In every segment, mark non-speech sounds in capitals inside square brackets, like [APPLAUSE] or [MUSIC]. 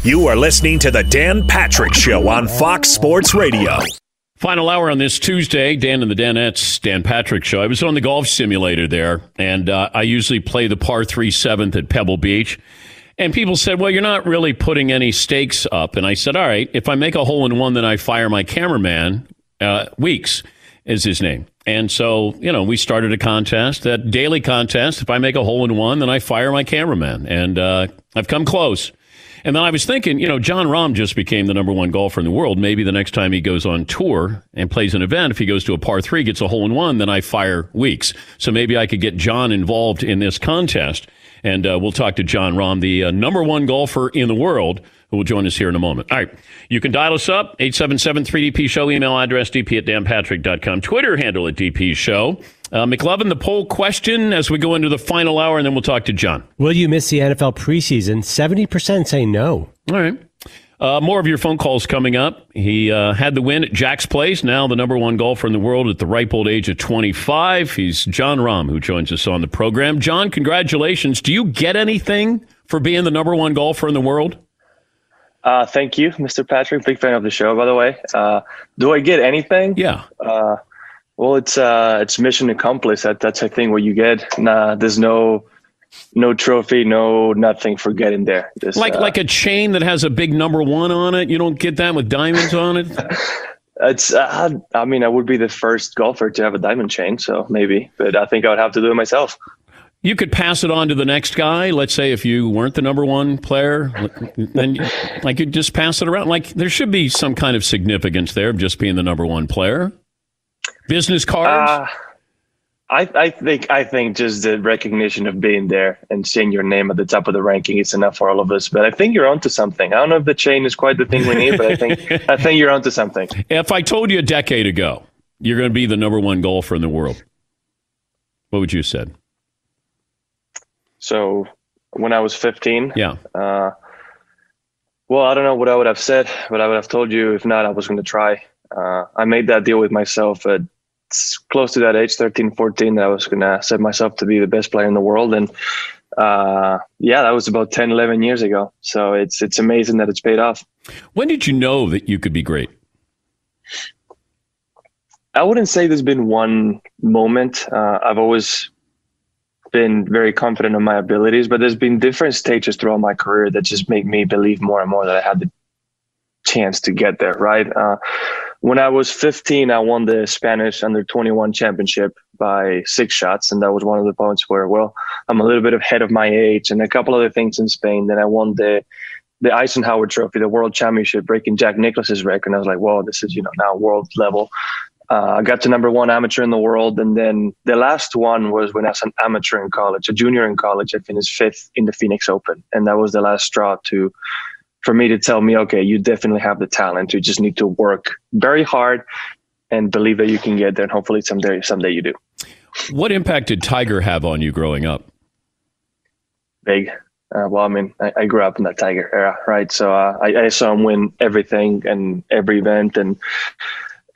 You are listening to the Dan Patrick Show on Fox Sports Radio. Final hour on this Tuesday, Dan and the Danettes, Dan Patrick Show. I was on the golf simulator there, and uh, I usually play the par 3 seventh at Pebble Beach. And people said, well, you're not really putting any stakes up. And I said, all right, if I make a hole in one, then I fire my cameraman. Uh, Weeks is his name. And so, you know, we started a contest, that daily contest. If I make a hole in one, then I fire my cameraman. And uh, I've come close. And then I was thinking, you know, Jon Rahm just became the number one golfer in the world. Maybe the next time he goes on tour and plays an event, if he goes to a par three, gets a hole in one, then I fire Weeks. So maybe I could get Jon involved in this contest. And uh, we'll talk to Jon Rahm, the uh, number one golfer in the world, who will join us here in a moment. All right. You can dial us up, 877-3DP Show, email address, dp at danpatrick.com, Twitter handle at DP Show. Uh, McLovin, the poll question as we go into the final hour, and then we'll talk to Jon. Will you miss the NFL preseason? 70% say no. All right. Uh, more of your phone calls coming up. He uh, had the win at Jack's Place, now the number one golfer in the world at the ripe old age of 25. He's Jon Rahm, who joins us on the program. Jon, congratulations. Do you get anything for being the number one golfer in the world? Uh, thank you, Mr. Patrick. Big fan of the show, by the way. Uh, do I get anything? Yeah. Well, it's uh, it's mission accomplished. That that's I think what you get. Nah, there's no no trophy, no nothing for getting there. Just, like uh, like a chain that has a big number one on it. You don't get that with diamonds on it. [LAUGHS] It's. Uh, I mean, I would be the first golfer to have a diamond chain, so maybe. But I think I would have to do it myself. You could pass it on to the next guy. Let's say if you weren't the number one player, then like you just pass it around. Like there should be some kind of significance there of just being the number one player. Business cards. Uh, I, I think I think just the recognition of being there and seeing your name at the top of the ranking is enough for all of us. But I think you're onto something. I don't know if the chain is quite the thing we need, but I think I think you're onto something. [LAUGHS] If I told you a decade ago you're going to be the number one golfer in the world, what would you have said? So when I was 15, yeah. Uh, well, I don't know what I would have said, but I would have told you if not, I was going to try uh, I made that deal with myself at close to that age, 13, 14, that I was going to set myself to be the best player in the world. And uh, yeah, that was about 10, 11 years ago. So it's, it's amazing that it's paid off. When did you know that you could be great? I wouldn't say there's been one moment. Uh, I've always been very confident in my abilities, but there's been different stages throughout my career that just make me believe more and more that I had the chance to get there, right? Uh, when I was 15, I won the Spanish under 21 championship by six shots. And that was one of the points where, well, I'm a little bit ahead of my age and a couple other things in Spain. Then I won the the Eisenhower Trophy, the World Championship, breaking Jack Nicklaus's record. And I was like, whoa, this is, you know, now world level. Uh, I got to number one amateur in the world. And then the last one was when I was an amateur in college, a junior in college. I finished fifth in the Phoenix Open. And that was the last straw to for me to tell me, okay, you definitely have the talent. You just need to work very hard and believe that you can get there. And hopefully someday, someday you do. What impact did Tiger have on you growing up? Big. Uh, well, I mean, I, I, grew up in that Tiger era, right? So uh, I, I, saw him win everything and every event, and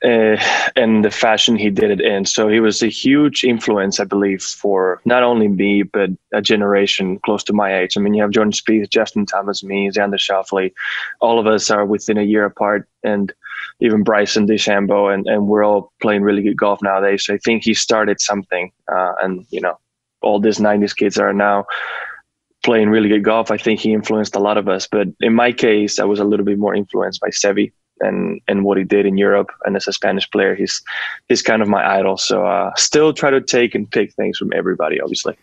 uh, and the fashion he did it in. So he was a huge influence, I believe, for not only me but a generation close to my age. I mean, you have Jordan Spieth, Justin Thomas, me, Xander Schauffele. All of us are within a year apart, and even Bryson DeChambeau, and and we're all playing really good golf nowadays. So I think he started something, uh, and you know, all these '90s kids are now playing really good golf. I think he influenced a lot of us. But in my case, I was a little bit more influenced by Seve and and what he did in Europe. And as a Spanish player, he's he's kind of my idol. So uh, still try to take and pick things from everybody, obviously.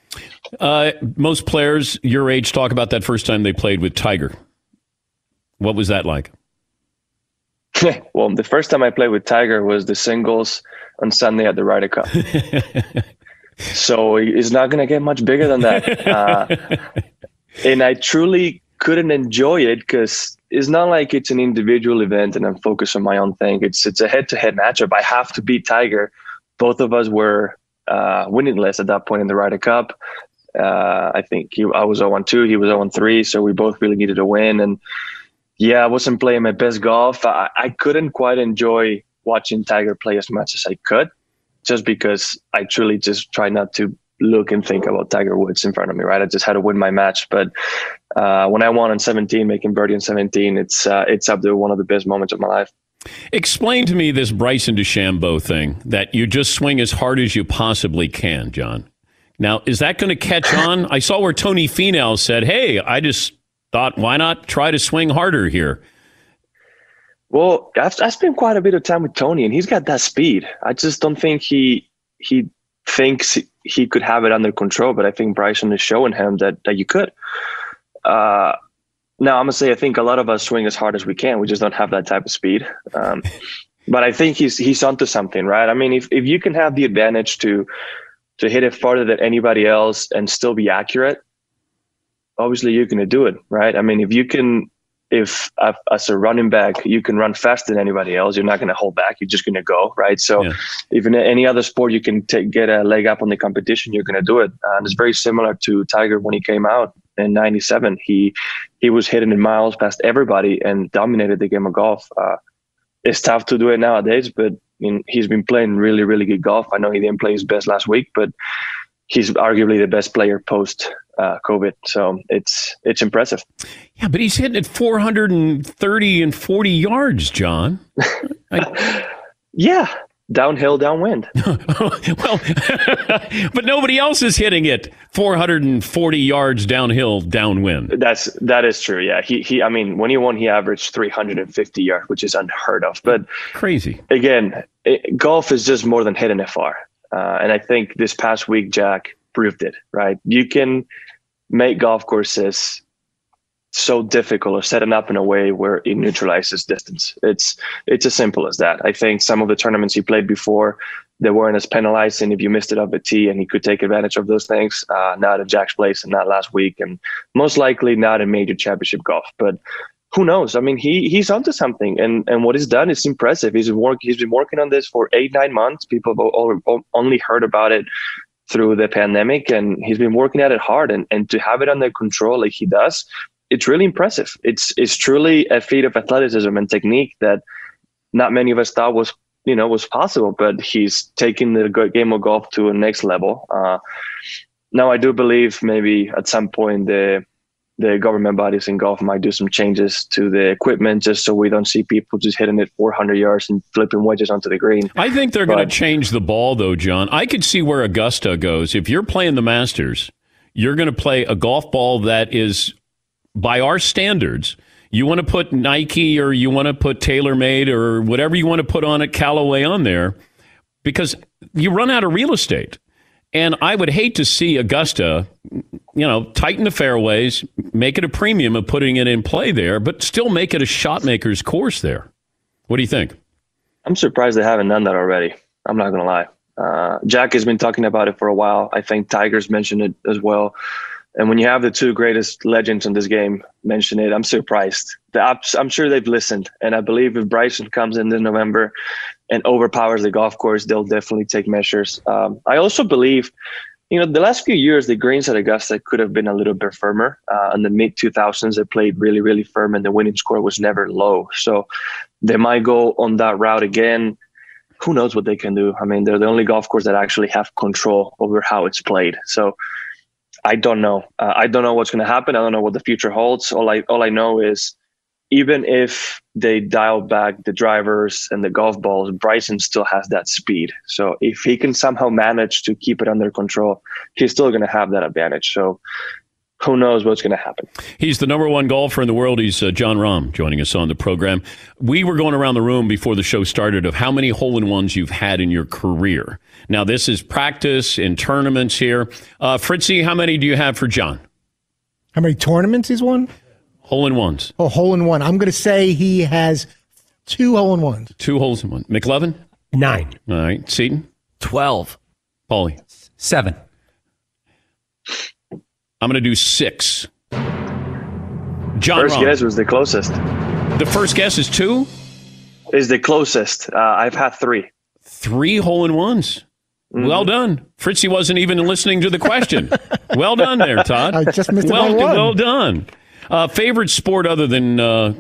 Uh, most players your age talk about that first time they played with Tiger. What was that like? [LAUGHS] well, the first time I played with Tiger was the singles on Sunday at the Ryder Cup. [LAUGHS] so it's not going to get much bigger than that. [LAUGHS] Uh, and I truly couldn't enjoy it because it's not like it's an individual event and I'm focused on my own thing. It's it's a head to head matchup. I have to beat Tiger. Both of us were uh, winningless at that point in the Ryder Cup. Uh, I think he, I was 0 2, he was 0 3, so we both really needed a win. And yeah, I wasn't playing my best golf. I, I couldn't quite enjoy watching Tiger play as much as I could, just because I truly just try not to look and think about Tiger Woods in front of me, right? I just had to win my match. But uh, when I won on 17, making birdie on 17, it's uh, it's up there one of the best moments of my life. Explain to me this Bryson DeChambeau thing that you just swing as hard as you possibly can, Jon. Now, is that going to catch [LAUGHS] on? I saw where Tony Finau said, "Hey, I just thought, why not try to swing harder here?" Well, I've, I've spent quite a bit of time with Tony, and he's got that speed. I just don't think he he thinks he could have it under control, but I think Bryson is showing him that that you could. Uh, now I'm gonna say I think a lot of us swing as hard as we can. We just don't have that type of speed. Um, [LAUGHS] but I think he's he's onto something, right? I mean, if if you can have the advantage to to hit it farther than anybody else and still be accurate, obviously you're gonna do it, right? I mean, if you can if uh, as a running back you can run faster than anybody else, you're not going to hold back. You're just going to go right. So, yeah. even any other sport, you can take, get a leg up on the competition. You're going to do it, and it's very similar to Tiger when he came out in '97. He he was hitting in miles past everybody and dominated the game of golf. Uh, it's tough to do it nowadays, but I mean, he's been playing really, really good golf. I know he didn't play his best last week, but he's arguably the best player post uh, COVID. So it's it's impressive. Yeah, but he's hitting at 430 and 40 yards, Jon. [LAUGHS] I... yeah, downhill, downwind. [LAUGHS] well, [LAUGHS] but nobody else is hitting it 440 yards downhill, downwind. That's that is true. Yeah, he he. I mean, when he won, he averaged 350 yards, which is unheard of. But crazy. Again, it, golf is just more than hitting it far. Uh, and I think this past week, Jack proved it, right? You can make golf courses so difficult or set it up in a way where it neutralizes distance. It's it's as simple as that. I think some of the tournaments he played before, they weren't as penalizing if you missed it off the tee, and he could take advantage of those things. Uh, not at Jack's place and not last week, and most likely not in major championship golf. But who knows? I mean, he he's onto something, and and what he's done is impressive. He's work he's been working on this for eight nine months. People have only heard about it through the pandemic, and he's been working at it hard. And and to have it under control like he does, it's really impressive. It's it's truly a feat of athleticism and technique that not many of us thought was you know was possible. But he's taking the game of golf to a next level. Uh, now I do believe maybe at some point the the government bodies in golf might do some changes to the equipment just so we don't see people just hitting it 400 yards and flipping wedges onto the green. I think they're going to change the ball, though, Jon. I could see where Augusta goes. If you're playing the Masters, you're going to play a golf ball that is, by our standards, You want to put Nike or you want to put TaylorMade or whatever you want to put on it, Callaway on there, because you run out of real estate. And I would hate to see Augusta, you know, tighten the fairways, make it a premium of putting it in play there, but still make it a shot maker's course there. What do you think? I'm surprised they haven't done that already. I'm not gonna lie. Uh, Jack has been talking about it for a while. I think Tigers mentioned it as well. And when you have the two greatest legends in this game mention it, I'm surprised. I'm sure they've listened. And I believe if Bryson comes in in November and overpowers the golf course, they'll definitely take measures. Um, I also believe, you know, the last few years, the greens at Augusta could have been a little bit firmer. Uh, in the mid 2000s, they played really, really firm, and the winning score was never low. So they might go on that route again. Who knows what they can do? I mean, they're the only golf course that actually have control over how it's played. So I don't know. Uh, I don't know what's going to happen. I don't know what the future holds. All I all I know is even if they dial back the drivers and the golf balls, Bryson still has that speed. So if he can somehow manage to keep it under control, he's still going to have that advantage. So who knows what's going to happen. He's the number one golfer in the world. He's uh, Jon Rahm joining us on the program. We were going around the room before the show started of how many hole in ones you've had in your career. Now, this is practice in tournaments here. Uh, Fritzy, how many do you have for Jon? How many tournaments he's won? Hole in ones. Oh, hole in one. I'm going to say he has two hole in ones. Two holes in one. McLovin? Nine. All right. Seton? 12. Paulie? Seven. I'm going to do six. Jon First Rahm. guess was the closest. The first guess is two? Is the closest. Uh, I've had three. Three hole in ones. Mm-hmm. Well done. Fritzy wasn't even listening to the question. [LAUGHS] well done there, Todd. I just missed well, by one. well done. Uh, favorite sport other than uh,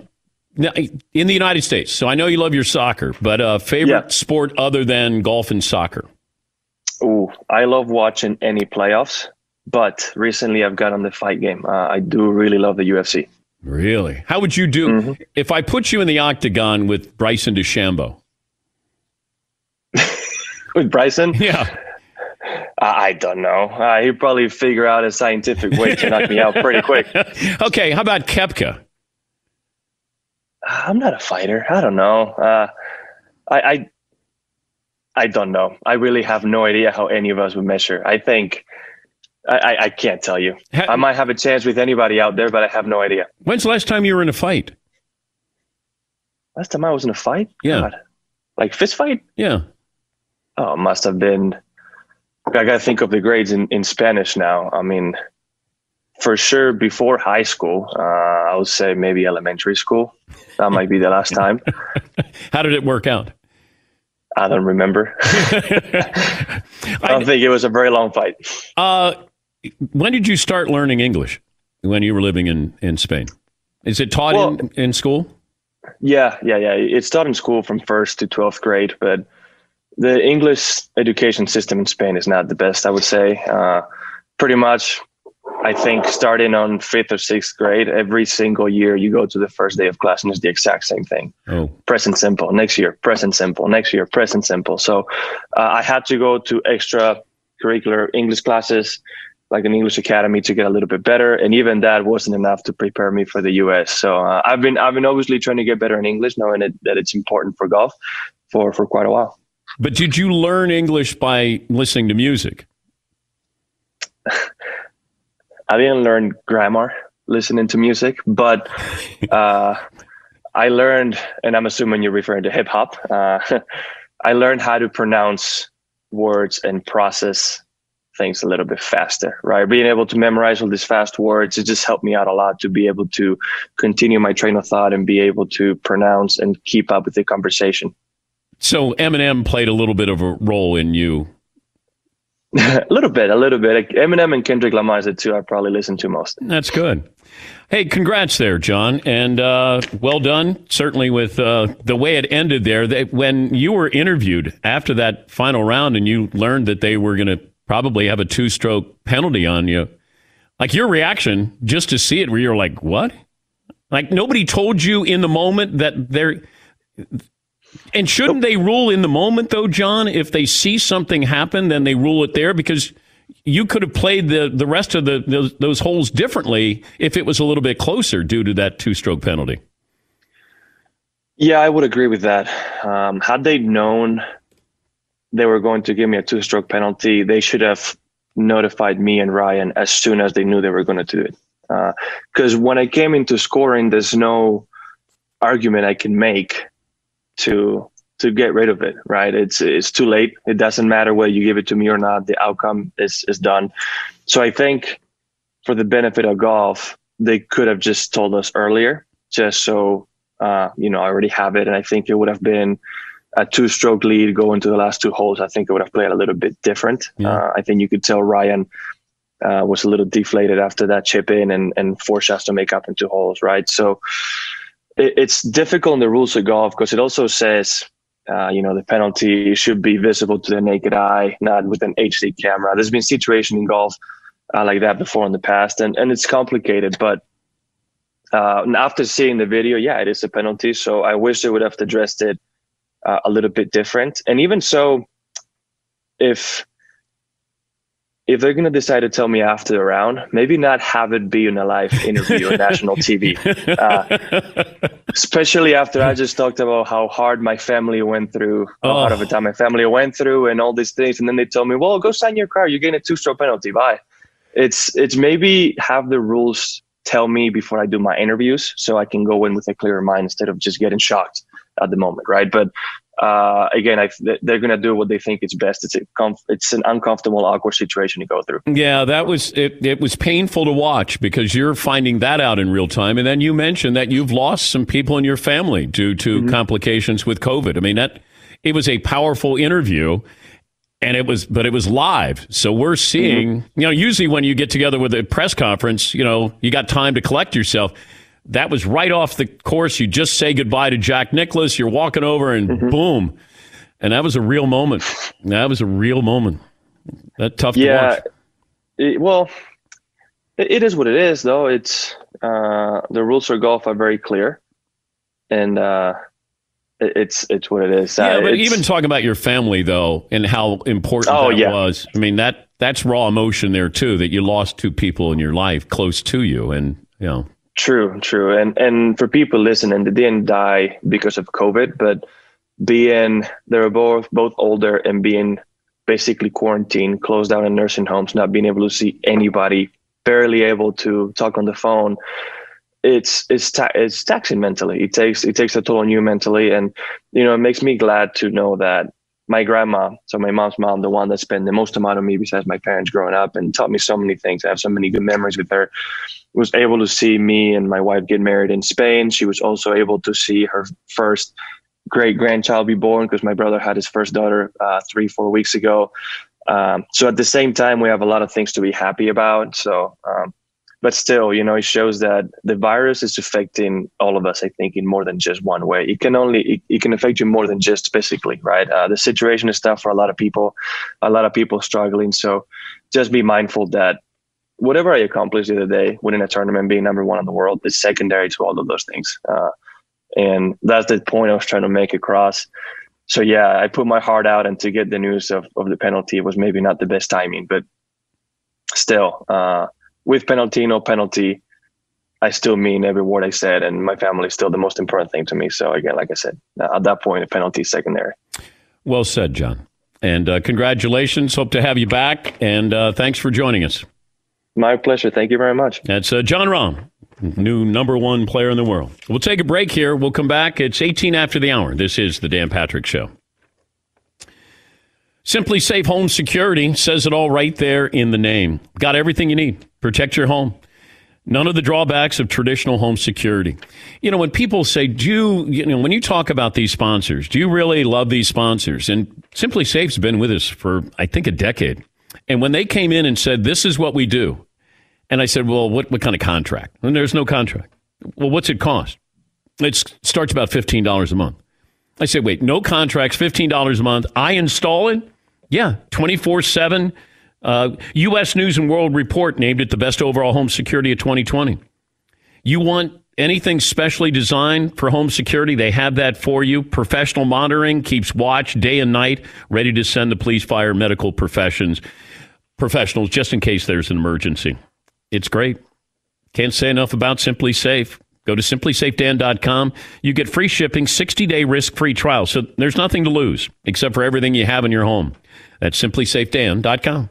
in the United States? So I know you love your soccer, but uh, favorite Yeah. sport other than golf and soccer? Oh, I love watching any playoffs, but recently I've got on the fight game. Uh, I do really love the UFC. Really? How would you do Mm-hmm. if I put you in the octagon with Bryson DeChambeau? [LAUGHS] With Bryson, Yeah. I, I don't know. Uh, he'd probably figure out a scientific way to knock me out pretty quick. [LAUGHS] okay. How about Koepka? I'm not a fighter. I don't know. Uh, I, I I don't know. I really have no idea how any of us would measure. I think I, I, I can't tell you. Ha- I might have a chance with anybody out there, but I have no idea. When's the last time you were in a fight? Last time I was in a fight, Yeah. God. like fist fight. Yeah. Oh, it must have been. I got to think of the grades in, in Spanish now. I mean, for sure, before high school, uh, I would say maybe elementary school. That might be the last [LAUGHS] time. How did it work out? I don't remember. [LAUGHS] I don't think it was a very long fight. Uh, when did you start learning English? When you were living in, in Spain? Is it taught Well- in, in school? Yeah, yeah, yeah. It's taught in school from first to 12th grade, but the English education system in Spain is not the best, I would say. Uh, pretty much, I think, starting on fifth or sixth grade, every single year you go to the first day of class and it's the exact same thing. Oh, Present simple. Next year, present simple. Next year, present simple. So uh, I had to go to extra curricular English classes, like an English academy, to get a little bit better. And even that wasn't enough to prepare me for the U.S. So uh, I've been I've been obviously trying to get better in English, knowing it, that it's important for golf for for quite a while. But did you learn English by listening to music? [LAUGHS] I didn't learn grammar listening to music, but [LAUGHS] uh, I learned, and I'm assuming you're referring to hip hop. Uh, [LAUGHS] I learned how to pronounce words and process things a little bit faster, right? Being able to memorize all these fast words, it just helped me out a lot to be able to continue my train of thought and be able to pronounce and keep up with the conversation. So Eminem played a little bit of a role in you. [LAUGHS] a little bit, a little bit. Eminem and Kendrick Lamar is the two I probably listen to most. That's good. Hey, congrats there, Jon, and uh, well done. Certainly with uh, the way it ended there. They, when you were interviewed after that final round, and you learned that they were going to probably have a two-stroke penalty on you, like your reaction just to see it, where you're like, "What?" Like nobody told you in the moment that they're. And shouldn't they rule in the moment, though, Jon? If they see something happen, then they rule it there because you could have played the, the rest of the those, those holes differently if it was a little bit closer due to that two stroke penalty. Yeah, I would agree with that. Um, had they known they were going to give me a two stroke penalty, they should have notified me and Ryan as soon as they knew they were going to do it. Because uh, when I came into scoring, there's no argument I can make to to get rid of it. Right? It's it's too late. It doesn't matter whether you give it to me or not. The outcome is is done. So I think for the benefit of golf, they could have just told us earlier, just so uh, you know I already have it. And I think it would have been a two stroke lead going to the last two holes. I think it would have played a little bit different. Yeah. Uh, I think you could tell Ryan uh, was a little deflated after that chip in and, and forced us to make up in two holes, right? So it, it's difficult in the rules of golf because it also says, uh, you know, the penalty should be visible to the naked eye, not with an HD camera. There's been situations in golf uh, like that before in the past, and, and it's complicated. But uh, after seeing the video, yeah, it is a penalty. So I wish they would have addressed it uh, a little bit different. And even so, if if they're going to decide to tell me after the round, maybe not have it be in a live interview on national TV. [LAUGHS] Uh, especially after I just talked about how hard my family went through, how oh. hard of a time my family went through, and all these things. And then they told me, well, go sign your car. You're getting a two stroke penalty. Bye. It's, it's maybe have the rules tell me before I do my interviews so I can go in with a clearer mind instead of just getting shocked at the moment, right? But uh, again, I, they're going to do what they think is best. It's a comf- it's an uncomfortable, awkward situation to go through. Yeah, that was it. It was painful to watch because you're finding that out in real time, and then you mentioned that you've lost some people in your family due to mm-hmm. complications with COVID. I mean that it was a powerful interview. And it was, but it was live. So we're seeing, mm-hmm. you know, usually when you get together with a press conference, you know, you got time to collect yourself that was right off the course. You just say goodbye to Jack Nicklaus. You're walking over and mm-hmm. boom. And that was a real moment. That was a real moment. That tough yeah, to watch. It, well, it, it is what it is, though. It's uh, the rules for golf are very clear, and uh, it, it's it's what it is. Yeah, uh, but even talking about your family though, and how important oh, that yeah. was. I mean that that's raw emotion there too. That you lost two people in your life close to you, and you know True, true. And and for people listening, they didn't die because of COVID, but being they were both both older and being basically quarantined, closed down in nursing homes, not being able to see anybody, barely able to talk on the phone. It's it's ta- it's taxing mentally. It takes it takes a toll on you mentally, and you know it makes me glad to know that my grandma, so my mom's mom, the one that spent the most amount of me besides my parents growing up and taught me so many things. I have so many good memories with her was able to see me and my wife get married in Spain. She was also able to see her first great grandchild be born because my brother had his first daughter uh, three, four weeks ago. Um, so at the same time, we have a lot of things to be happy about. So, um, but still, you know, it shows that the virus is affecting all of us. I think in more than just one way. It can only it, it can affect you more than just physically, right? Uh, the situation is tough for a lot of people. A lot of people struggling. So, just be mindful that whatever I accomplished the other day, winning a tournament, being number one in the world, is secondary to all of those things. Uh, and that's the point I was trying to make across. So yeah, I put my heart out, and to get the news of, of the penalty was maybe not the best timing, but still, uh, with penalty, no penalty, I still mean every word I said, and my family is still the most important thing to me. So again, like I said, at that point, the penalty is secondary. Well said, Jon. And uh, congratulations. Hope to have you back. And uh, thanks for joining us. My pleasure. Thank you very much. That's uh, Jon Rahm, new number one player in the world. We'll take a break here. We'll come back. It's 18 after the hour. This is the Dan Patrick Show. SimpliSafe Home Security says it all right there in the name. Got everything you need. Protect your home. None of the drawbacks of traditional home security. You know, when people say, do you, you know, when you talk about these sponsors, do you really love these sponsors? And SimpliSafe's been with us for, I think, a decade. And when they came in and said, this is what we do, and I said, well, what, what kind of contract? And there's no contract. Well, what's it cost? It starts about $15 a month. I said, wait, no contracts, $15 a month. I install it? Yeah, 24 7. Uh, U.S. News and World Report named it the best overall home security of 2020. You want anything specially designed for home security, they have that for you. Professional monitoring keeps watch day and night, ready to send the police, fire, medical professions professionals just in case there's an emergency. It's great. Can't say enough about SimpliSafe. Go to simplysafedan.com. You get free shipping, 60 day risk free trial. So there's nothing to lose except for everything you have in your home. That's simplysafedan.com.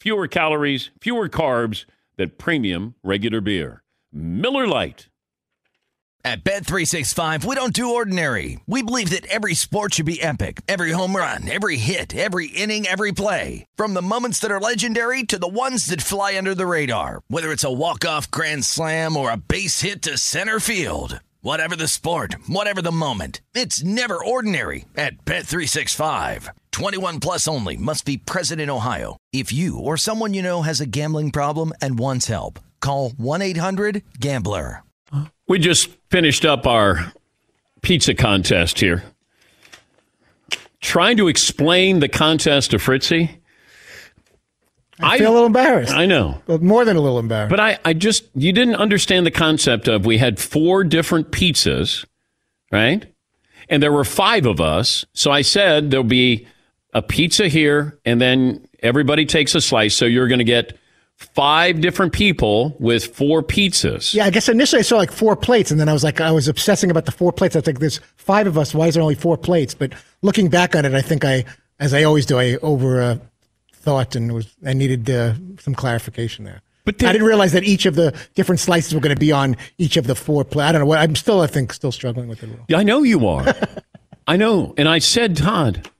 fewer calories, fewer carbs than premium regular beer. Miller Lite. At Bet365, we don't do ordinary. We believe that every sport should be epic. Every home run, every hit, every inning, every play. From the moments that are legendary to the ones that fly under the radar. Whether it's a walk-off grand slam or a base hit to center field. Whatever the sport, whatever the moment, it's never ordinary at Bet365. 21 plus only must be present in Ohio. If you or someone you know has a gambling problem and wants help, call 1-800-GAMBLER. We just finished up our pizza contest here. Trying to explain the contest to Fritzy. I feel a little embarrassed. I know. But more than a little embarrassed. But I, I just, you didn't understand the concept of we had four different pizzas, right? And there were five of us. So I said there'll be a pizza here, and then everybody takes a slice. So you're going to get five different people with four pizzas. Yeah, I guess initially I saw like four plates, and then I was like, I was obsessing about the four plates. I think there's five of us. Why is there only four plates? But looking back on it, I think I, as I always do, I over uh, thought and was I needed uh, some clarification there. But I didn't realize that each of the different slices were going to be on each of the four plates. I don't know what. I'm still, I think, still struggling with it. I know you are. [LAUGHS] I know. And I said, Todd,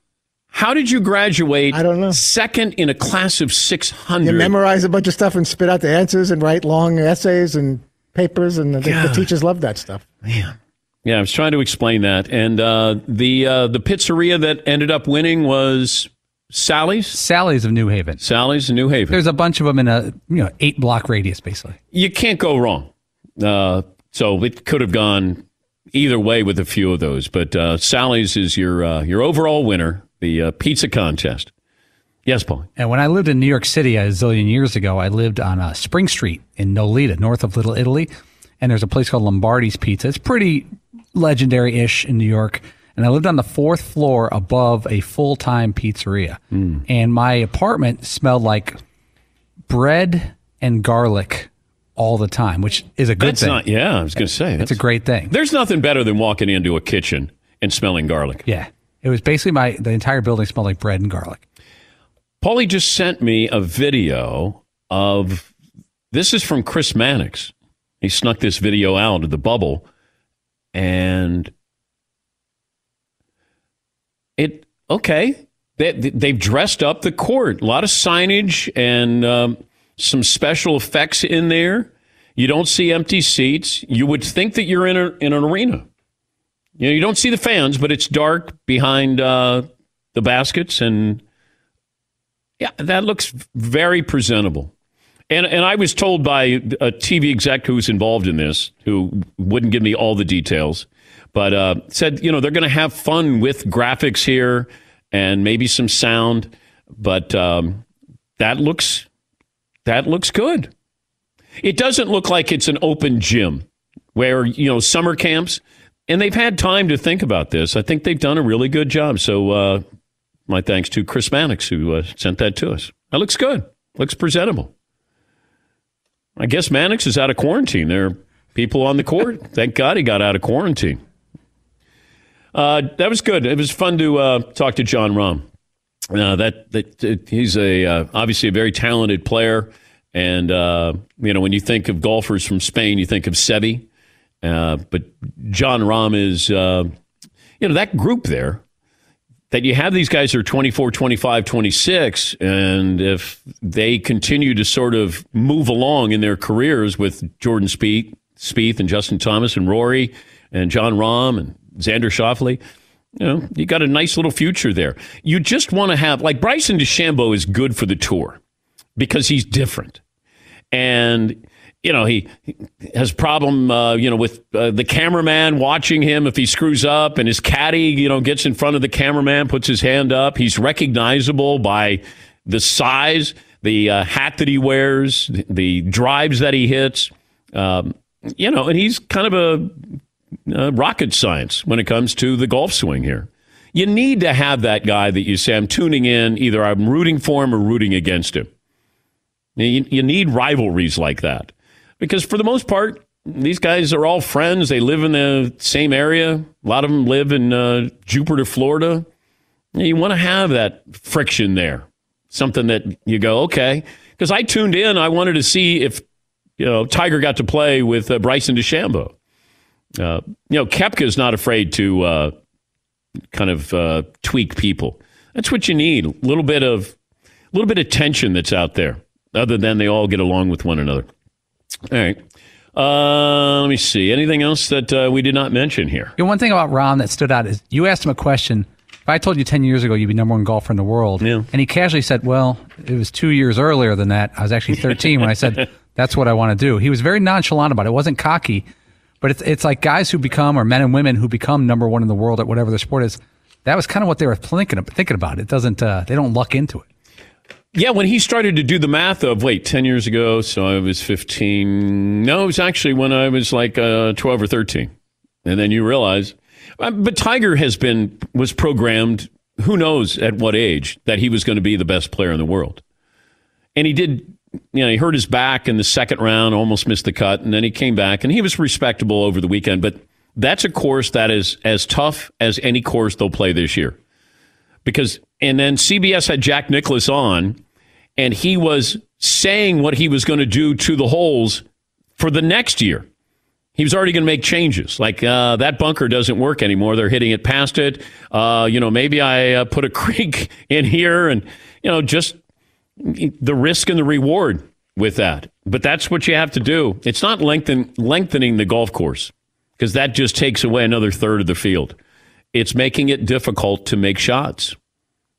how did you graduate? I don't know. Second in a class of 600. You memorize a bunch of stuff and spit out the answers and write long essays and papers, and the, the teachers love that stuff. Man. Yeah, I was trying to explain that. And uh, the uh, the pizzeria that ended up winning was Sally's. Sally's of New Haven. Sally's in New Haven. There's a bunch of them in a you know eight block radius, basically. you can't go wrong. Uh, so it could have gone either way with a few of those, but uh, Sally's is your uh, your overall winner. the uh, pizza contest. Yes, Paul. And when I lived in New York City a zillion years ago, I lived on uh, Spring Street in Nolita, north of Little Italy. And there's a place called Lombardi's Pizza. It's pretty legendary ish in New York. And I lived on the fourth floor above a full time pizzeria. Hmm. And my apartment smelled like bread and garlic all the time, which is a good That's thing. not. Yeah, I was going to say it's a great thing. There's nothing better than walking into a kitchen and smelling garlic. Yeah. It was basically my, the entire building smelled like bread and garlic. Paulie just sent me a video of this is from Chris Mannix. He snuck this video out of the bubble, and it okay. They, they've dressed up the court. A lot of signage and um, some special effects in there. You don't see empty seats. You would think that you're in, a, in an arena. You know, you don't see the fans, but it's dark behind uh, the baskets, and yeah, that looks very presentable. And and I was told by a TV exec who's involved in this, who wouldn't give me all the details, but uh, said you know they're going to have fun with graphics here and maybe some sound, but um, that looks that looks good. It doesn't look like it's an open gym where you know summer camps, and they've had time to think about this. I think they've done a really good job. So uh, my thanks to Chris Mannix who uh, sent that to us. That looks good. Looks presentable. I guess Mannix is out of quarantine. There are people on the court. Thank God he got out of quarantine. Uh, that was good. It was fun to uh, talk to Jon Rahm. Uh, that, that uh, he's a uh, obviously a very talented player, and uh, you know when you think of golfers from Spain, you think of Seve, but Jon Rahm is you know that group there that you have these guys who are 24, 25, 26, and if they continue to sort of move along in their careers with Jordan Spieth, Spieth and Justin Thomas and Rory and Jon Rahm and Xander Schauffele, you know, you got a nice little future there. You just want to have, like Bryson DeChambeau is good for the tour because he's different. And you know he has problem uh, you know with uh, the cameraman watching him if he screws up and his caddy you know gets in front of the cameraman puts his hand up he's recognizable by the size the uh, hat that he wears the drives that he hits um, you know and he's kind of a, a rocket science when it comes to the golf swing here you need to have that guy that you say i'm tuning in either i'm rooting for him or rooting against him you, you need rivalries like that because for the most part, these guys are all friends. They live in the same area. A lot of them live in uh, Jupiter, Florida. You want to have that friction there, something that you go, okay. Because I tuned in, I wanted to see if you know Tiger got to play with uh, Bryson DeChambeau. Uh, you know, Koepka's not afraid to uh, kind of uh, tweak people. That's what you need. A little bit of, a little bit of tension that's out there. Other than they all get along with one another. All right. Uh, let me see. Anything else that uh, we did not mention here? You know, one thing about Rahm that stood out is you asked him a question. If I told you 10 years ago you'd be number one golfer in the world, yeah. and he casually said, Well, it was two years earlier than that. I was actually 13 when I said, [LAUGHS] That's what I want to do. He was very nonchalant about it. It wasn't cocky, but it's, it's like guys who become, or men and women who become number one in the world at whatever their sport is. That was kind of what they were thinking, thinking about. It doesn't, uh, they don't luck into it. Yeah, when he started to do the math of wait, ten years ago, so I was fifteen. No, it was actually when I was like uh, twelve or thirteen, and then you realize. uh, But Tiger has been was programmed. Who knows at what age that he was going to be the best player in the world, and he did. You know, he hurt his back in the second round, almost missed the cut, and then he came back, and he was respectable over the weekend. But that's a course that is as tough as any course they'll play this year, because and then CBS had Jack Nicklaus on and he was saying what he was going to do to the holes for the next year. He was already going to make changes, like uh, that bunker doesn't work anymore. They're hitting it past it. Uh, you know, maybe I uh, put a [LAUGHS] creek in here, and you know, just the risk and the reward with that. But that's what you have to do. It's not lengthen, lengthening the golf course because that just takes away another third of the field. It's making it difficult to make shots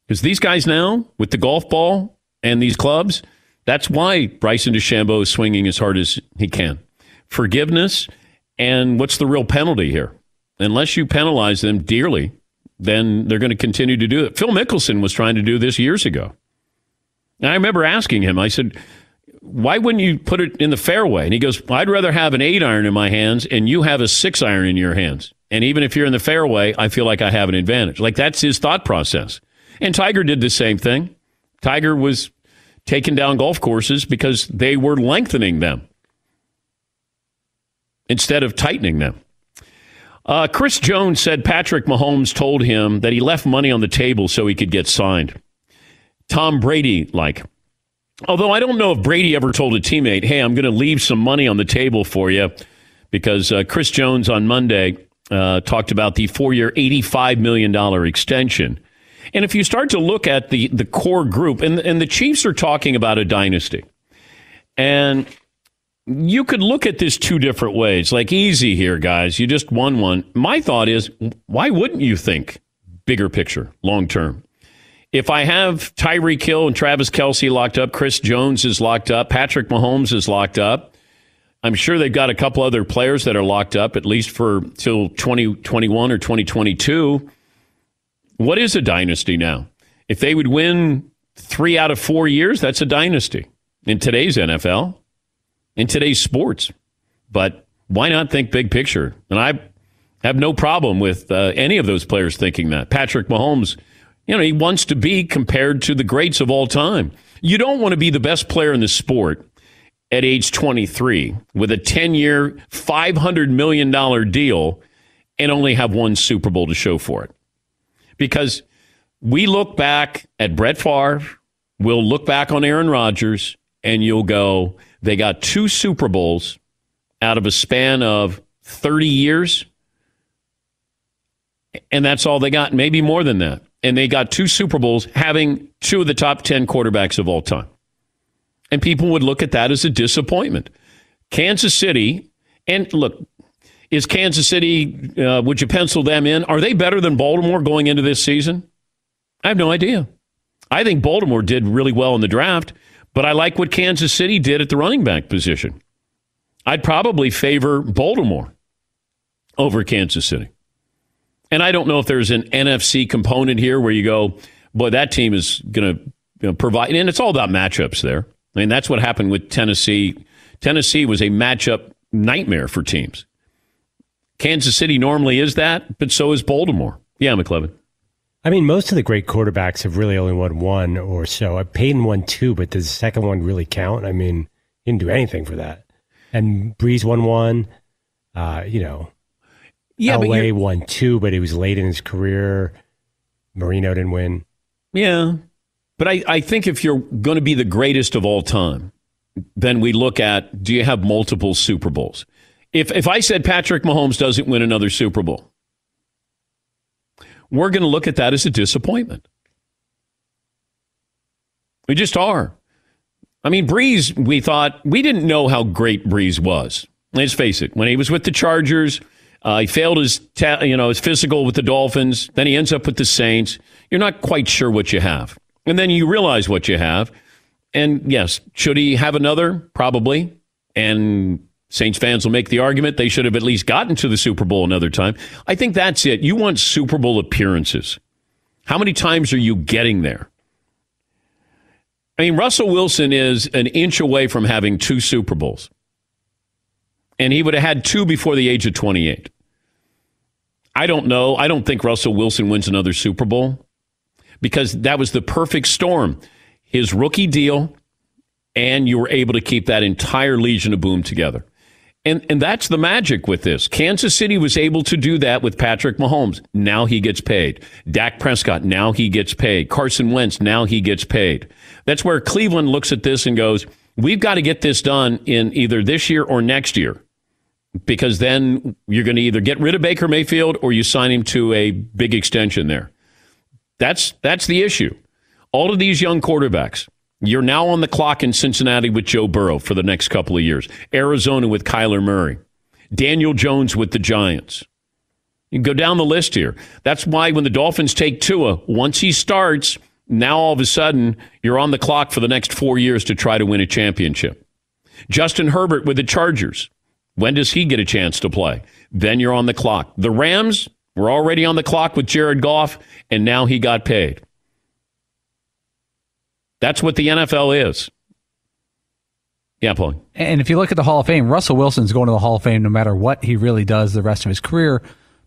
because these guys now with the golf ball and these clubs. That's why Bryson DeChambeau is swinging as hard as he can. Forgiveness, and what's the real penalty here? Unless you penalize them dearly, then they're going to continue to do it. Phil Mickelson was trying to do this years ago. And I remember asking him, I said, why wouldn't you put it in the fairway? And he goes, I'd rather have an eight iron in my hands and you have a six iron in your hands. And even if you're in the fairway, I feel like I have an advantage. Like that's his thought process. And Tiger did the same thing. Tiger was taking down golf courses because they were lengthening them instead of tightening them. Uh, Chris Jones said Patrick Mahomes told him that he left money on the table so he could get signed. Tom Brady, like. Although I don't know if Brady ever told a teammate, hey, I'm going to leave some money on the table for you, because uh, Chris Jones on Monday uh, talked about the four year, $85 million extension. And if you start to look at the, the core group, and, and the Chiefs are talking about a dynasty. And you could look at this two different ways. Like, easy here, guys. You just won one. My thought is, why wouldn't you think bigger picture, long term? If I have Tyreek Hill and Travis Kelce locked up, Chris Jones is locked up, Patrick Mahomes is locked up. I'm sure they've got a couple other players that are locked up, at least for till 2021 or 2022. What is a dynasty now? If they would win three out of four years, that's a dynasty in today's NFL in today's sports. But why not think big picture? And I have no problem with uh, any of those players thinking that. Patrick Mahomes, you know, he wants to be compared to the greats of all time. You don't want to be the best player in the sport at age 23 with a 10 year, $500 million deal and only have one Super Bowl to show for it. Because we look back at Brett Favre, we'll look back on Aaron Rodgers, and you'll go, they got two Super Bowls out of a span of 30 years. And that's all they got, maybe more than that. And they got two Super Bowls having two of the top 10 quarterbacks of all time. And people would look at that as a disappointment. Kansas City, and look, is Kansas City, uh, would you pencil them in? Are they better than Baltimore going into this season? I have no idea. I think Baltimore did really well in the draft. But I like what Kansas City did at the running back position. I'd probably favor Baltimore over Kansas City. And I don't know if there's an NFC component here where you go, boy, that team is going to you know, provide. And it's all about matchups there. I mean, that's what happened with Tennessee. Tennessee was a matchup nightmare for teams. Kansas City normally is that, but so is Baltimore. Yeah, McLovin. I mean, most of the great quarterbacks have really only won one or so. Peyton won two, but does the second one really count? I mean, he didn't do anything for that. And Brees won one. Uh, you know, yeah, Elway won two, but he was late in his career. Marino didn't win. Yeah. But I, I think if you're going to be the greatest of all time, then we look at do you have multiple Super Bowls? If, if I said Patrick Mahomes doesn't win another Super Bowl, we're going to look at that as a disappointment. We just are. I mean, Brees, we thought, we didn't know how great Brees was. Let's face it. When he was with the Chargers, uh, he failed his, ta- you know, his physical with the Dolphins. Then he ends up with the Saints. You're not quite sure what you have. And then you realize what you have. And yes, should he have another? Probably. And Saints fans will make the argument they should have at least gotten to the Super Bowl another time. I think that's it. You want Super Bowl appearances. How many times are you getting there? I mean, Russell Wilson is an inch away from having two Super Bowls. And he would have had two before the age of 28. I don't know. I don't think Russell Wilson wins another Super Bowl because that was the perfect storm. His rookie deal, and you were able to keep that entire Legion of Boom together. And, and that's the magic with this. Kansas City was able to do that with Patrick Mahomes. Now he gets paid. Dak Prescott, now he gets paid. Carson Wentz, now he gets paid. That's where Cleveland looks at this and goes, we've got to get this done in either this year or next year. Because then you're going to either get rid of Baker Mayfield or you sign him to a big extension there. That's that's the issue. All of these young quarterbacks, you're now on the clock in Cincinnati with Joe Burrow for the next couple of years. Arizona with Kyler Murray. Daniel Jones with the Giants. You go down the list here. That's why when the Dolphins take Tua, once he starts, now all of a sudden you're on the clock for the next four years to try to win a championship. Justin Herbert with the Chargers. When does he get a chance to play? Then you're on the clock. The Rams, We're already on the clock with Jared Goff, and now he got paid. That's what the NFL is. Yeah, Paul. And if you look at the Hall of Fame, Russell Wilson's going to the Hall of Fame no matter what he really does the rest of his career.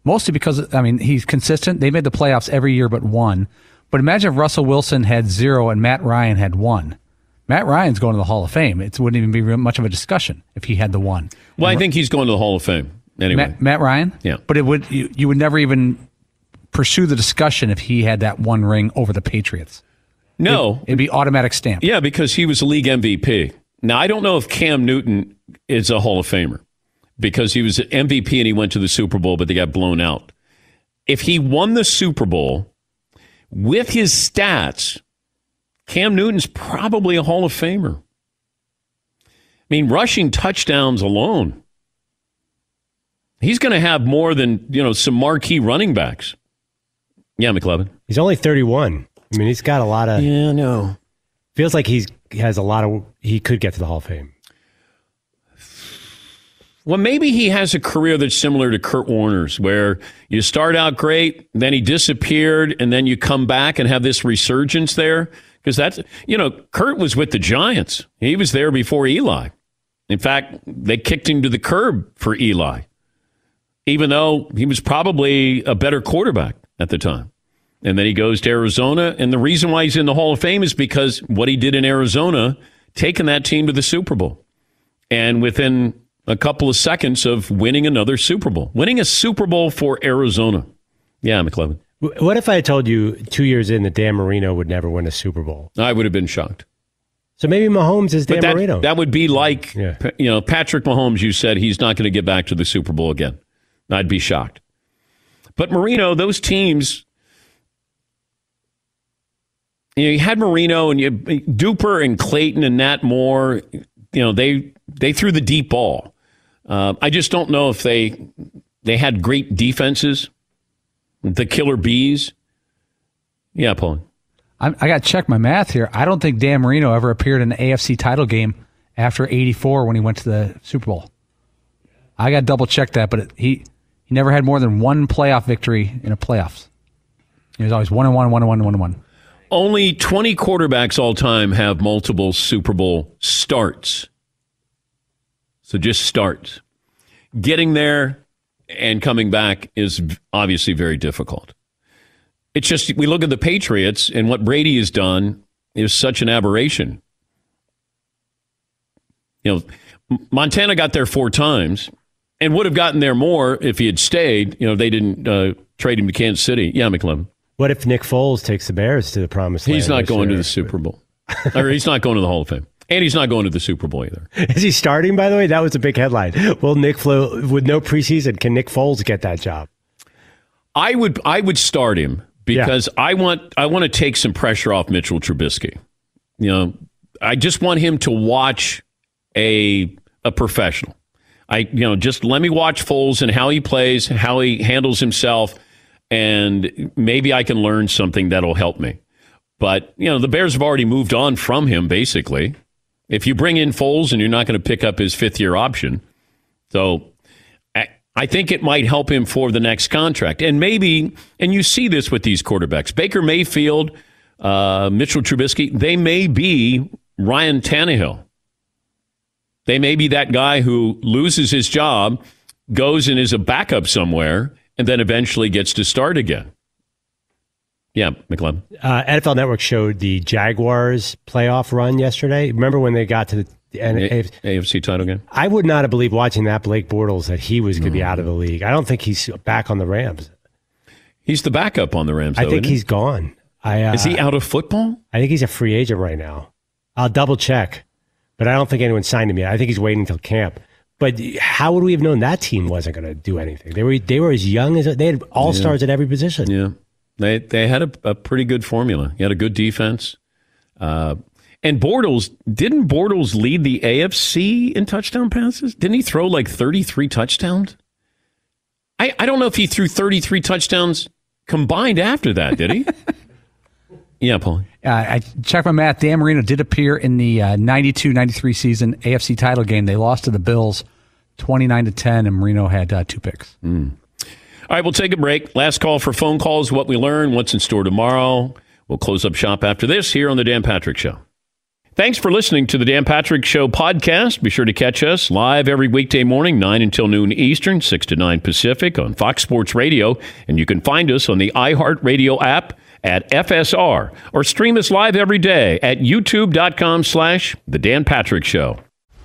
Mostly because I mean he's consistent. They made the playoffs every year but one. But imagine if Russell Wilson had zero and Matt Ryan had one. Matt Ryan's going to the Hall of Fame. It wouldn't even be much of a discussion if he had the one. Well, I think he's going to the Hall of Fame anyway. Matt, Matt Ryan. Yeah. But it would you, you would never even pursue the discussion if he had that one ring over the Patriots. No, It'd be automatic stamp. Yeah, because he was a league MVP. Now, I don't know if Cam Newton is a Hall of Famer because he was an MVP and he went to the Super Bowl, but they got blown out. If he won the Super Bowl with his stats, Cam Newton's probably a Hall of Famer. I mean, rushing touchdowns alone, he's going to have more than, you know, some marquee running backs. Yeah, McLovin. He's only 31. I mean, he's got a lot of. Yeah, no. Feels like he's he has a lot of. He could get to the Hall of Fame. Well, maybe he has a career that's similar to Kurt Warner's, where you start out great, then he disappeared, and then you come back and have this resurgence there. Because that's, you know, Kurt was with the Giants. He was there before Eli. In fact, they kicked him to the curb for Eli, even though he was probably a better quarterback at the time. And then he goes to Arizona. And the reason why he's in the Hall of Fame is because what he did in Arizona, taking that team to the Super Bowl. And within a couple of seconds of winning another Super Bowl, winning a Super Bowl for Arizona. Yeah, McLovin. What if I told you two years in that Dan Marino would never win a Super Bowl? I would have been shocked. So maybe Mahomes is Dan But that, Marino. that would be like, Yeah. You know, Patrick Mahomes, you said he's not going to get back to the Super Bowl again. I'd be shocked. But Marino, those teams, you, know, you had Marino and you Duper and Clayton and Nat Moore, you know, they they threw the deep ball. Uh, I just don't know if they they had great defenses, the killer bees. Yeah, Paul. I got to check my math here. I don't think Dan Marino ever appeared in an AFC title game after '84 when he went to the Super Bowl. I got to double check that, but it, he he never had more than one playoff victory in a playoffs. He was always one and one, one and one, one and one. Only 20 quarterbacks all time have multiple Super Bowl starts. So just starts. Getting there and coming back is obviously very difficult. It's just, we look at the Patriots and what Brady has done is such an aberration. You know, Montana got there four times and would have gotten there more if he had stayed. You know, they didn't uh, trade him to Kansas City. Yeah, McLovin. what if Nick Foles takes the Bears to the promised land? He's not going to the Super Bowl. or he's not going to the Hall of Fame. And he's not going to the Super Bowl either. [LAUGHS] Is he starting? By the way, that was a big headline. Will Nick Foles with no preseason? Can Nick Foles get that job? I would I would start him because I want I want to take some pressure off Mitchell Trubisky. You know, I just want him to watch a a professional. I you know, just let me watch Foles and how he plays, how he handles himself, and maybe I can learn something that'll help me. But, you know, the Bears have already moved on from him basically. If you bring in Foles and you're not going to pick up his fifth year option. So I- think it might help him for the next contract. And maybe, and you see this with these quarterbacks Baker Mayfield, uh, Mitchell Trubisky, they may be Ryan Tannehill. They may be that guy who loses his job, goes and is a backup somewhere, and then eventually gets to start again. Yeah, McLeod. Uh, NFL Network showed the Jaguars playoff run yesterday. Remember when they got to the and A- AFC title game? I would not have believed watching that Blake Bortles that he was going to be out of the league. I don't think he's back on the Rams. He's the backup on the Rams. Though, I think isn't he? he's gone. I, uh, Is he out of football? I think he's a free agent right now. I'll double check, but I don't think anyone signed him yet. I think he's waiting until camp. But how would we have known that team wasn't going to do anything? They were they were as young as they had all stars at every position. Yeah, they they had a, a pretty good formula. He had a good defense, uh, and Bortles didn't Bortles lead the AFC in touchdown passes? Didn't he throw like thirty three touchdowns? I I don't know if he threw thirty three touchdowns combined after that. Did he? [LAUGHS] yeah, Paul. Uh, I checked my math. Dan Marino did appear in the uh, 92-93 season AFC title game. They lost to the Bills 29 to 10 and Marino had uh, two picks. All All right, we'll take a break. Last call for phone calls, what we learn, what's in store tomorrow. We'll close up shop after this here on The Dan Patrick Show. Thanks for listening to the Dan Patrick Show podcast. Be sure to catch us live every weekday morning, 9 until noon Eastern, 6 to 9 Pacific on Fox Sports Radio. And you can find us on the iHeartRadio app at FSR or stream us live every day at youtube.com slash The Dan Patrick Show.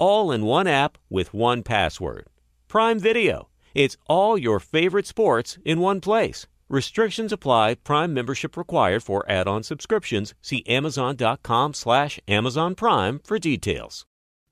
All in one app with one password. Prime Video. It's all your favorite sports in one place. Restrictions apply. Prime membership required for add-on subscriptions. See Amazon.com slash Amazon Prime for details.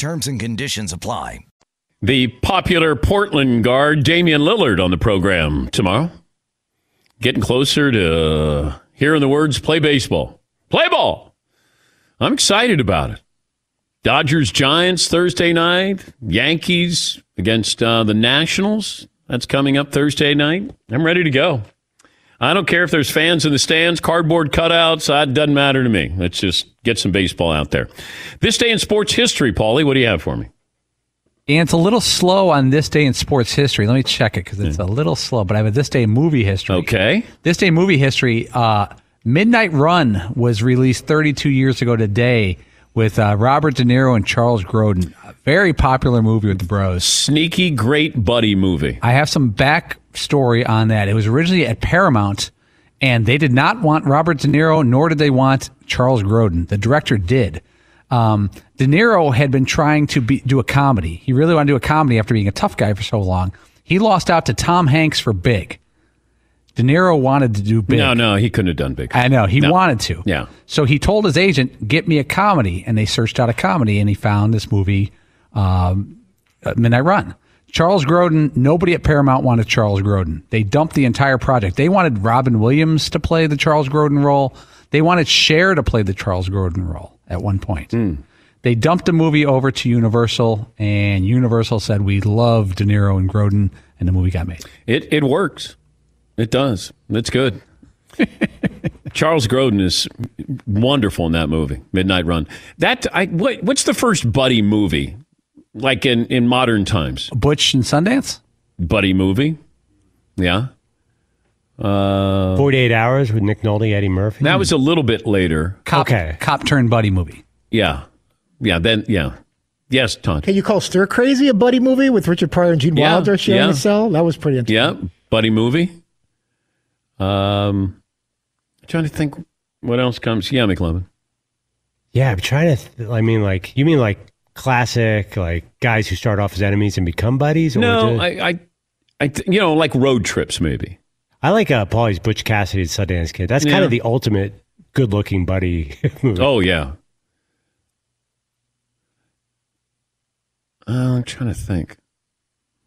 Terms and conditions apply. The popular Portland guard Damian Lillard on the program tomorrow. Getting closer to hearing the words play baseball. Play ball. I'm excited about it. Dodgers Giants Thursday night. Yankees against uh, the Nationals. That's coming up Thursday night. I'm ready to go. I don't care if there's fans in the stands, cardboard cutouts. That doesn't matter to me. Let's just get some baseball out there. This day in sports history, Paulie, what do you have for me? And it's a little slow on this day in sports history. Let me check it because it's a little slow. But I have a this day in movie history. Okay. This day movie history. Uh, Midnight Run was released 32 years ago today with uh, Robert De Niro and Charles Grodin. A very popular movie with the bros. Sneaky, great buddy movie. I have some backstory on that. It was originally at Paramount, and they did not want Robert De Niro, nor did they want Charles Grodin. The director did. Um, De Niro had been trying to be, do a comedy. He really wanted to do a comedy after being a tough guy for so long. He lost out to Tom Hanks for Big. De Niro wanted to do Big. No, no, he couldn't have done big. I know he No. wanted to. Yeah. So he told his agent, "Get me a comedy," and they searched out a comedy, and he found this movie, um, uh, Midnight Run. Charles Grodin. Nobody at Paramount wanted Charles Grodin. They dumped the entire project. They wanted Robin Williams to play the Charles Grodin role. They wanted Cher to play the Charles Grodin role at one point. They dumped the movie over to Universal, and Universal said, "We love De Niro and Grodin," and the movie got made. It it works. It does. It's good. [LAUGHS] Charles Grodin is wonderful in that movie, Midnight Run. That I what, what's the first buddy movie like in in modern times? Butch and Sundance. Buddy movie, yeah. Uh, 48 Hours with Nick Nolte, Eddie Murphy. that was a little bit later. Cop, Okay. Cop turned buddy movie. Yeah. Yeah. Then, yeah. Yes, Todd. Can you call Stir Crazy a buddy movie with Richard Pryor and Gene Yeah, Wilder sharing yeah. a cell? That was pretty interesting. Yeah. Buddy movie. Um, trying to think what else comes. Yeah, McLovin. Yeah, I'm trying to. Th- I mean, like, you mean like classic, like guys who start off as enemies and become buddies? Or No, just- I, I, I, th- you know, like road trips, maybe. I like uh, Paulie's Butch Cassidy and Sundance Kid. That's kind of the ultimate good-looking buddy [LAUGHS] movie. Oh, yeah. Uh, I'm trying to think.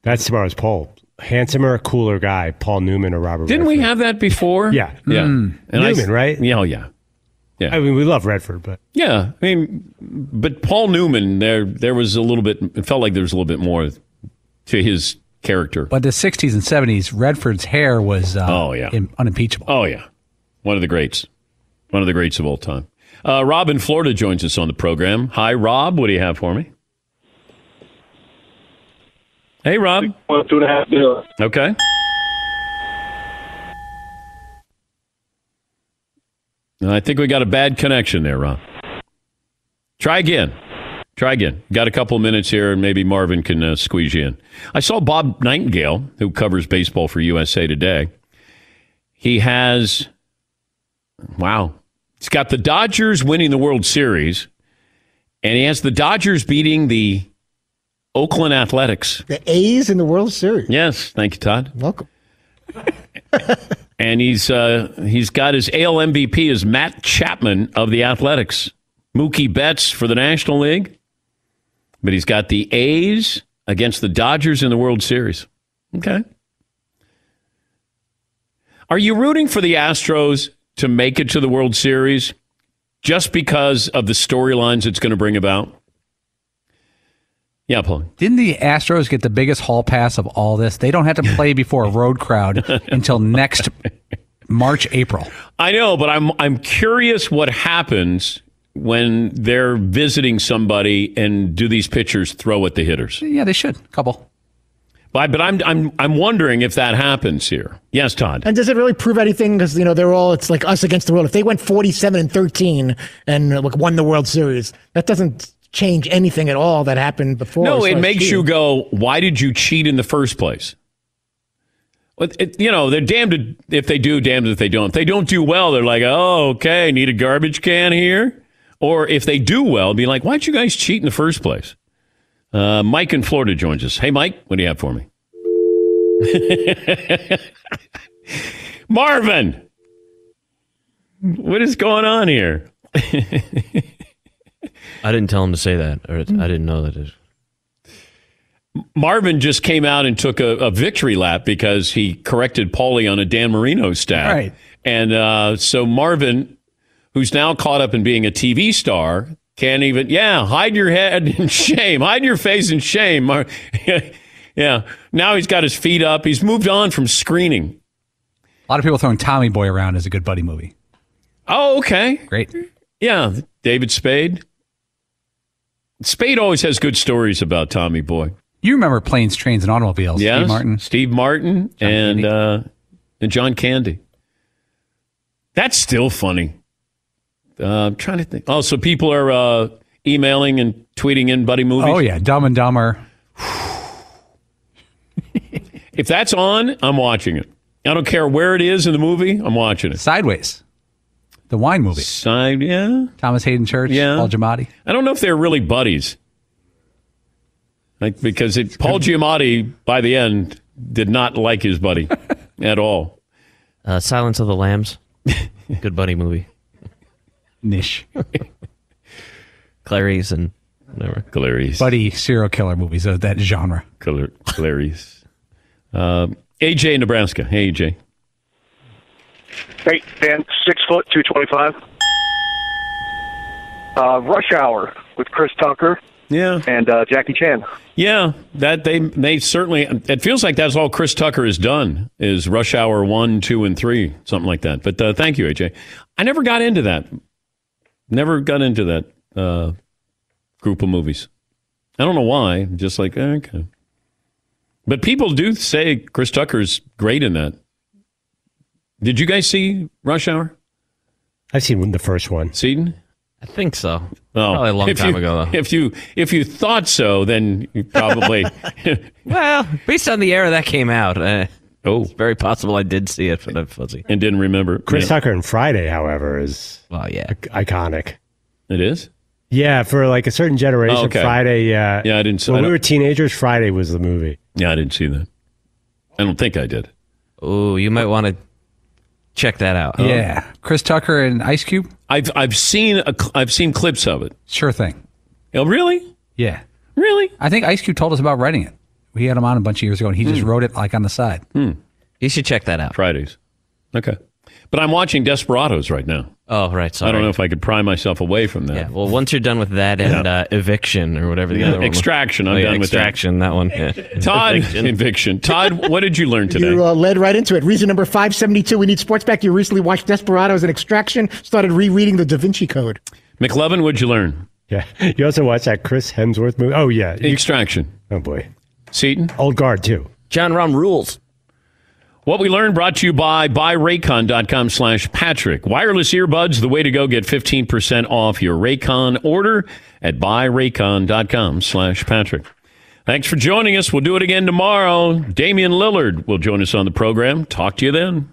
That's tomorrow's poll. Handsomer, cooler guy, Paul Newman or Robert? Didn't we have that before? Yeah, Yeah. Mm. And I- Newman, right? Yeah, oh, yeah. Yeah. I mean, we love Redford, but Yeah, I mean, but Paul Newman, there, there was a little bit. It felt like there was a little bit more to his character. But the 60s and 70s, Redford's hair was uh, Oh, yeah. im- unimpeachable. Oh yeah, one of the greats, one of the greats of all time. Uh, Rob in Florida joins us on the program. Hi, Rob. What do you have for me? Hey, Rob. One, two and a half billion. Okay. I think we got a bad connection there, Rob. Try again. Try again. Got a couple minutes here, and maybe Marvin can uh, squeeze you in. I saw Bob Nightingale, who covers baseball for USA Today. He has, wow, he's got the Dodgers winning the World Series, and he has the Dodgers beating the Oakland Athletics. The A's in the World Series. Yes, thank you, Todd. Welcome. [LAUGHS] and he's uh, he's got his AL MVP is Matt Chapman of the Athletics, Mookie Betts for the National League, but he's got the A's against the Dodgers in the World Series. Okay. Are you rooting for the Astros to make it to the World Series just because of the storylines it's going to bring about? Yeah, Paul. Didn't the Astros get the biggest hall pass of all this? They don't have to play before a road crowd [LAUGHS] until next March, April. I know, but I'm I'm curious what happens when they're visiting somebody and do these pitchers throw at the hitters? Yeah, they should. Couple. But but I'm I'm I'm wondering if that happens here. Yes, Todd. And does it really prove anything? Because you know they're all it's like us against the world. If they went forty-seven and thirteen and uh, like won the World Series, that doesn't change anything at all that happened before. No, it makes cheating. you go, why did you cheat in the first place? Well, it, you know, they're damned if they do, damned if they don't. If they don't do well, they're like, oh, okay, need a garbage can here. Or if they do well, be like, why'd you guys cheat in the first place? Uh, Mike in Florida joins us. Hey, Mike, what do you have for me? [LAUGHS] Marvin, what is going on here? [LAUGHS] I didn't tell him to say that, or I didn't know that. It, Marvin just came out and took a, a victory lap because he corrected Paulie on a Dan Marino stat. Right. And uh, so Marvin, who's now caught up in being a TV star, can't even, yeah, hide your head in [LAUGHS] shame, hide your face in shame. Mar- [LAUGHS] yeah. Now he's got his feet up. He's moved on from screening. A lot of people throwing Tommy Boy around as a good buddy movie. Oh, okay. Great. Yeah. David Spade. Spade always has good stories about Tommy Boy. You remember planes, trains, and automobiles? Yes, Steve Martin. Steve Martin, and uh, and John Candy. That's still funny. Uh, I'm trying to think. Oh, so people are uh, emailing and tweeting in buddy movies. Oh yeah, Dumb and Dumber. If that's on, I'm watching it. I don't care where it is in the movie. I'm watching it. Sideways, the wine movie. Side, yeah. Thomas Haden Church. Yeah. Paul Giamatti. I don't know if they're really buddies. Like because it, Paul Giamatti by the end did not like his buddy [LAUGHS] at all. uh, Silence of the Lambs, [LAUGHS] good buddy movie. Niche. [LAUGHS] Clarice and whatever. Clarice. Buddy serial killer movies of that genre. Clar- Clarice. Uh, AJ, Nebraska. Hey, AJ. Hey, Dan, six foot, two twenty five. Uh, Rush Hour with Chris Tucker Yeah. and uh, Jackie Chan. Yeah, that they they certainly. It feels like that's all Chris Tucker has done is Rush Hour one, two, and three, something like that. But uh, thank you, AJ. I never got into that. Never got into that uh, group of movies. I don't know why. Just like okay. But people do say Chris Tucker's great in that. Did you guys see Rush Hour? I've seen the first one. Seton? I think so. Oh, Probably a long if time you- ago, though. If you if you thought so, then you probably [LAUGHS] Well, based on the era that came out, uh, oh, it's very possible I did see it, but I'm fuzzy. and didn't remember. Chris Yeah. Tucker and Friday, however, is Well, yeah. iconic. It is. Yeah, for like a certain generation, Oh, okay. Friday. Yeah, Yeah, I didn't see- I When we were teenagers, Friday was the movie. Yeah, I didn't see that. I don't think I did. Oh, you might want to check that out. huh? Yeah, Chris Tucker and Ice Cube. I've I've seen a, cl- I've seen clips of it. Sure thing. Oh, really? Yeah, really. I think Ice Cube told us about writing it. We had him on a bunch of years ago, and he just Hmm. wrote it like on the side. You should check that out. Fridays. Okay. But I'm watching Desperados right now. Oh, right. Sorry. I don't know if I could pry myself away from that. Yeah. Well, once you're done with that and uh, eviction or whatever the other one was. Extraction. I'm Oh, yeah, done with that. extraction. That one. Yeah. Todd, Eviction. eviction. Todd, [LAUGHS] what did you learn today? You uh, led right into it. Reason number 572. We need sports back. You recently watched Desperados and Extraction, started rereading the Da Vinci Code. McLovin, what'd you learn? Yeah. [LAUGHS] You also watched that Chris Hemsworth movie? Oh, yeah. Extraction. oh, boy. Seton? Old guard, too. Jon Rahm rules. What we learned brought to you by buyraycon.com slash Patrick. Wireless earbuds, the way to go. Get 15% off your Raycon order at buyraycon.com slash Patrick. Thanks for joining us. We'll do it again tomorrow. Damian Lillard will join us on the program. Talk to you then.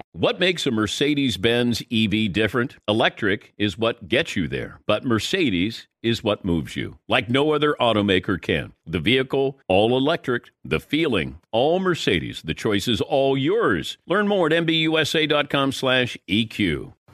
What makes a Mercedes Benz EV different? Electric is what gets you there, but Mercedes is what moves you, like no other automaker can. The vehicle, all electric, the feeling, all Mercedes. The choice is all yours. Learn more at mbusa.com slash E EQ.